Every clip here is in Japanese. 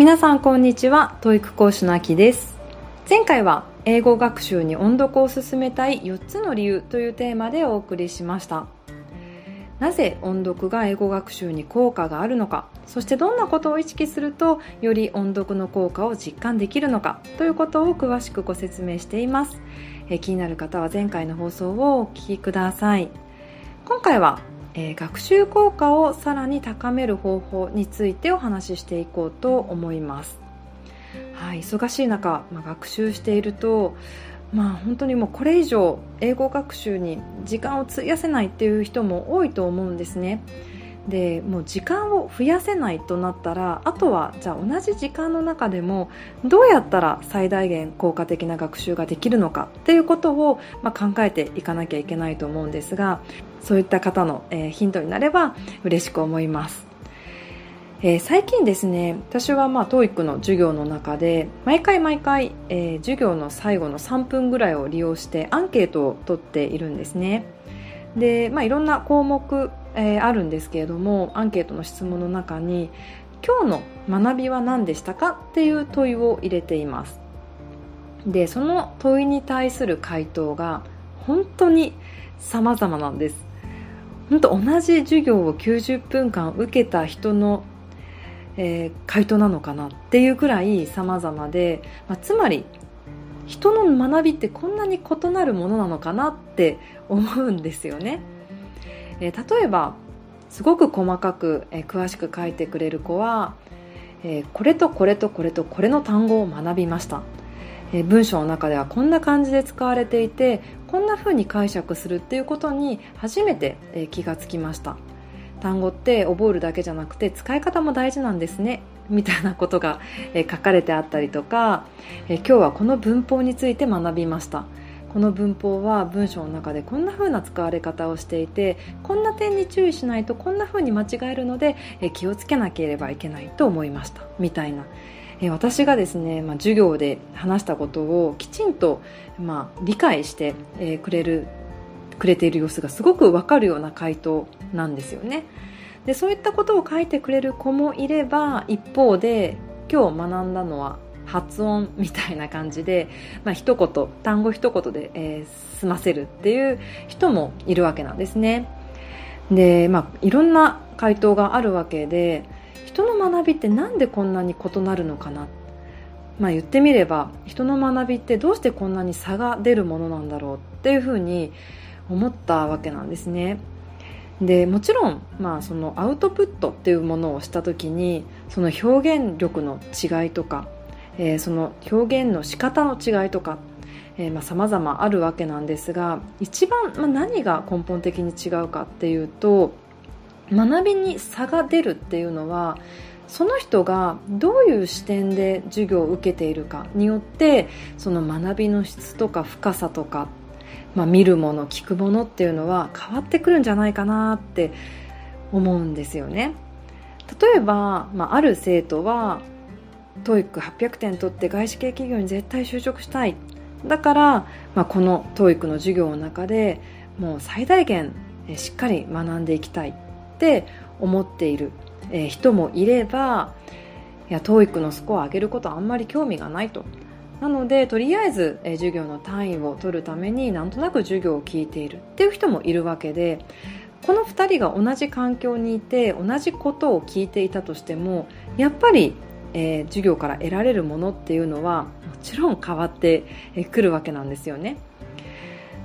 皆さんこんにちは。TOEIC 講師のあきです。前回は英語学習に音読を進めたい4つの理由というテーマでお送りしました。なぜ音読が英語学習に効果があるのかそしてどんなことを意識するとより音読の効果を実感できるのかということを詳しくご説明しています。え気になる方は前回の放送をお聞きください。今回は、えー、学習効果をさらに高める方法についてお話ししていこうと思います。はい、忙しい中、まあ、学習しているとまあ、本当にもうこれ以上英語学習に時間を費やせないっていう人も多いと思うんですね。でもう時間を増やせないとなったらあとはじゃあ同じ時間の中でもどうやったら最大限効果的な学習ができるのかっていうことを、まあ、考えていかなきゃいけないと思うんですがそういった方の、えー、ヒントになれば嬉しく思います。えー、最近ですね私はまあ TOEIC の授業の中で毎回毎回、えー、授業の最後の3分ぐらいを利用してアンケートを取っているんですね。で、まあ、いろんな項目、えー、あるんですけれどもアンケートの質問の中に今日の学びは何でしたかっていう問いを入れています。でその問いに対する回答が本当に様々なんです。本当同じ授業を90分間受けた人のえー、回答なのかなっていうくらい様々で、まあ、つまり人の学びってこんなに異なるものなのかなって思うんですよね、えー、例えばすごく細かく、えー、詳しく書いてくれる子は、えー、これとこれとこれとこれの単語を学びました、え文章の中ではこんな感じで使われていてこんな風に解釈するっていうことに初めて、え気がつきました。単語って覚えるだけじゃなくて使い方も大事なんですねみたいなことが、え書かれてあったりとか、え今日はこの文法について学びました。この文法は文章の中でこんな風な使われ方をしていてこんな点に注意しないとこんな風に間違えるので、気をつけなければいけないと思いました。みたいな、私がですね、まあ、授業で話したことをきちんと、まあ、理解して、くれるくれている様子がすごくわかるような回答なんですよね。でそういったことを書いてくれる子もいれば一方で今日学んだのは発音みたいな感じで、まあ、一言単語一言で、えー、済ませるっていう人もいるわけなんですねで、まあ、いろんな回答があるわけで人の学びってなんでこんなに異なるのかな？まあ、言ってみれば人の学びってどうしてこんなに差が出るものなんだろうっていうふうに思ったわけなんですね。でもちろん、まあ、そのアウトプットっていうものをした時にその表現力の違いとか、えー、その表現の仕方の違いとかさまざ、まあ、あるわけなんですが一番、まあ、何が根本的に違うかっていうと学びに差が出るっていうのはその人がどういう視点で授業を受けているかによってその学びの質とか深さとかまあ、見るもの聞くものっていうのは変わってくるんじゃないかなって思うんですよね。例えば、まあ、ある生徒は TOEIC800 点取って外資系企業に絶対就職したい。だから、まあ、この TOEIC の授業の中でもう最大限しっかり学んでいきたいって思っている人もいればいや TOEIC のスコアを上げることはあんまり興味がないと。なのでとりあえず、授業の単位を取るためになんとなく授業を聞いているっていう人もいるわけでこの2人が同じ環境にいて同じことを聞いていたとしてもやっぱり、えー、授業から得られるものっていうのはもちろん変わってくるわけなんですよね。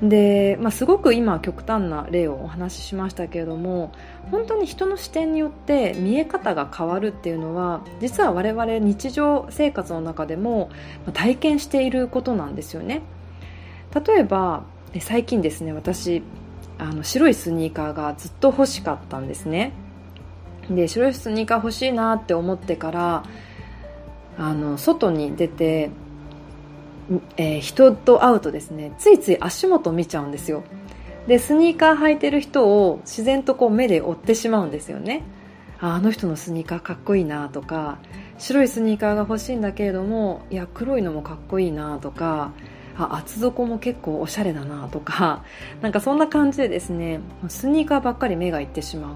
で、まあ、すごく今極端な例をお話ししましたけれども本当に人の視点によって見え方が変わるっていうのは実は我々日常生活の中でも体験していることなんですよね例えば最近ですね私あの白いスニーカーがずっと欲しかったんですねで白いスニーカー欲しいなって思ってからあの外に出てえー、人と会うとですねついつい足元見ちゃうんですよ。でスニーカー履いてる人を自然とこう目で追ってしまうんですよね。ああの人のスニーカーかっこいいなとか白いスニーカーが欲しいんだけれどもいや黒いのもかっこいいなとかあ厚底も結構おしゃれだなとか なんかそんな感じでですねスニーカーばっかり目がいってしまう。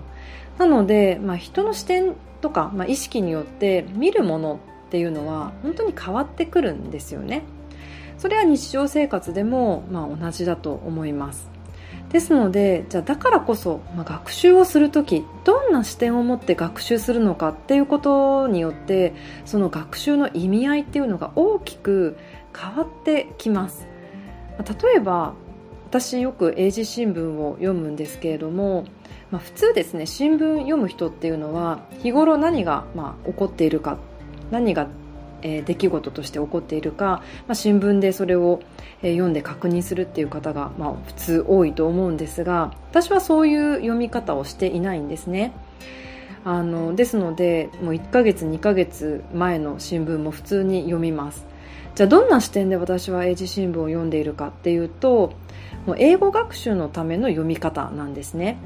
なので、まあ、人の視点とか、まあ、意識によって見るものっていうのは本当に変わってくるんですよね。それは日常生活でも、まあ、同じだと思います。ですのでじゃあだからこそ、まあ、学習をする時どんな視点を持って学習するのかっていうことによってその学習の意味合いっていうのが大きく変わってきます。例えば私よく英字新聞を読むんですけれども、まあ、普通ですね新聞読む人っていうのは日頃何がまあ起こっているか何がえー、出来事として起こっているか、まあ、新聞でそれを、えー、読んで確認するっていう方が、まあ、普通多いと思うんですが私はそういう読み方をしていないんですね。あのですのでもう1ヶ月2ヶ月前の新聞も普通に読みますじゃあどんな視点で私は英字新聞を読んでいるかっていうともう英語学習のための読み方なんですね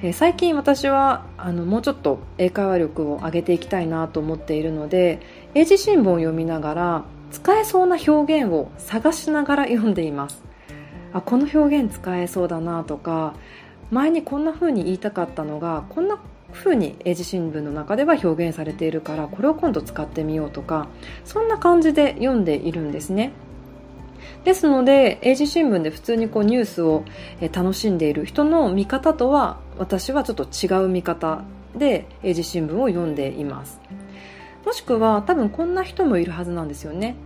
え最近私はあのもうちょっと英会話力を上げていきたいなと思っているので英字新聞を読みながら使えそうな表現を探しながら読んでいます。あこの表現使えそうだなとか前にこんな風に言いたかったのがこんな風に英字新聞の中では表現されているからこれを今度使ってみようとかそんな感じで読んでいるんですね。ですので英字新聞で普通にこうニュースを楽しんでいる人の見方とは私はちょっと違う見方で英字新聞を読んでいます。もしくは多分こんな人もいるはずなんですよね。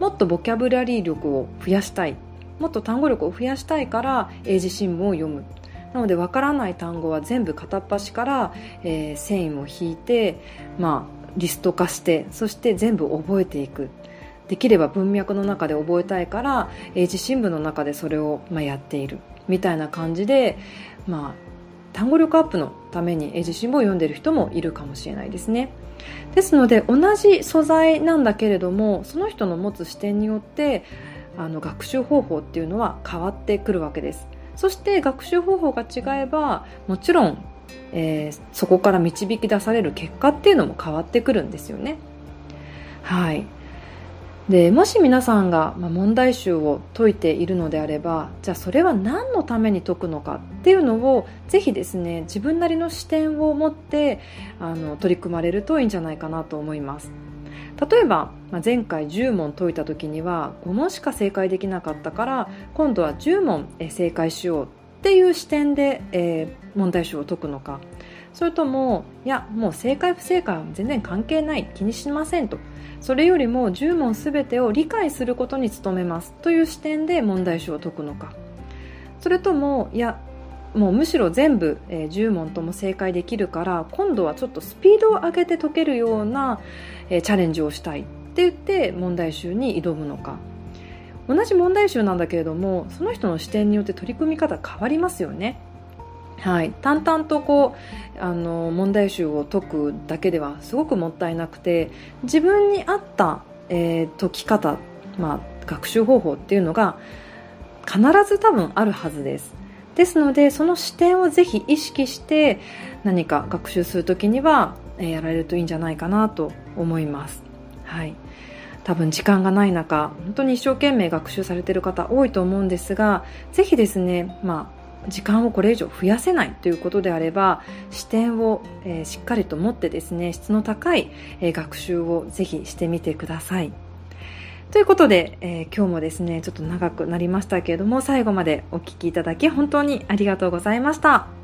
もっとボキャブラリー力を増やしたい。もっと単語力を増やしたいから英字新聞を読む。なのでわからない単語は全部片っ端から、えー、線を引いて、まあ、リスト化してそして全部覚えていく。できれば文脈の中で覚えたいから英字新聞の中でそれを、まあ、やっている。みたいな感じで、まあ、単語力アップのために英字新聞を読んでいる人もいるかもしれないですね。ですので同じ素材なんだけれどもその人の持つ視点によってあの学習方法っていうのは変わってくるわけです。そして学習方法が違えばもちろん、えー、そこから導き出される結果っていうのも変わってくるんですよね。はい。でもし皆さんが問題集を解いているのであればじゃあそれは何のために解くのかっていうのをぜひですね自分なりの視点を持ってあの取り組まれるといいんじゃないかなと思います。例えば、前回10問解いた時には5問しか正解できなかったから今度は10問正解しようっていう視点で、えー、問題集を解くのか。それともいやもう正解不正解は全然関係ない気にしませんと。それよりも10問全てを理解することに努めます。という視点で問題集を解くのか。それともいやもうむしろ全部、えー、10問とも正解できるから今度はちょっとスピードを上げて解けるような、えー、チャレンジをしたい。って言って問題集に挑むのか。同じ問題集なんだけれどもその人の視点によって取り組み方変わりますよね。はい、淡々とこうあの問題集を解くだけではすごくもったいなくて自分に合った、えー、解き方、まあ、学習方法っていうのが必ず多分あるはずです。ですのでその視点をぜひ意識して何か学習するときには、えー、やられるといいんじゃないかなと思います。はい。多分時間がない中本当に一生懸命学習されてる方多いと思うんですがぜひですね、まあ、時間をこれ以上増やせないということであれば視点を、えー、しっかりと持ってですね質の高い、えー、学習をぜひしてみてください。ということで、えー、今日もですねちょっと長くなりましたけれども最後までお聴きいただき本当にありがとうございました。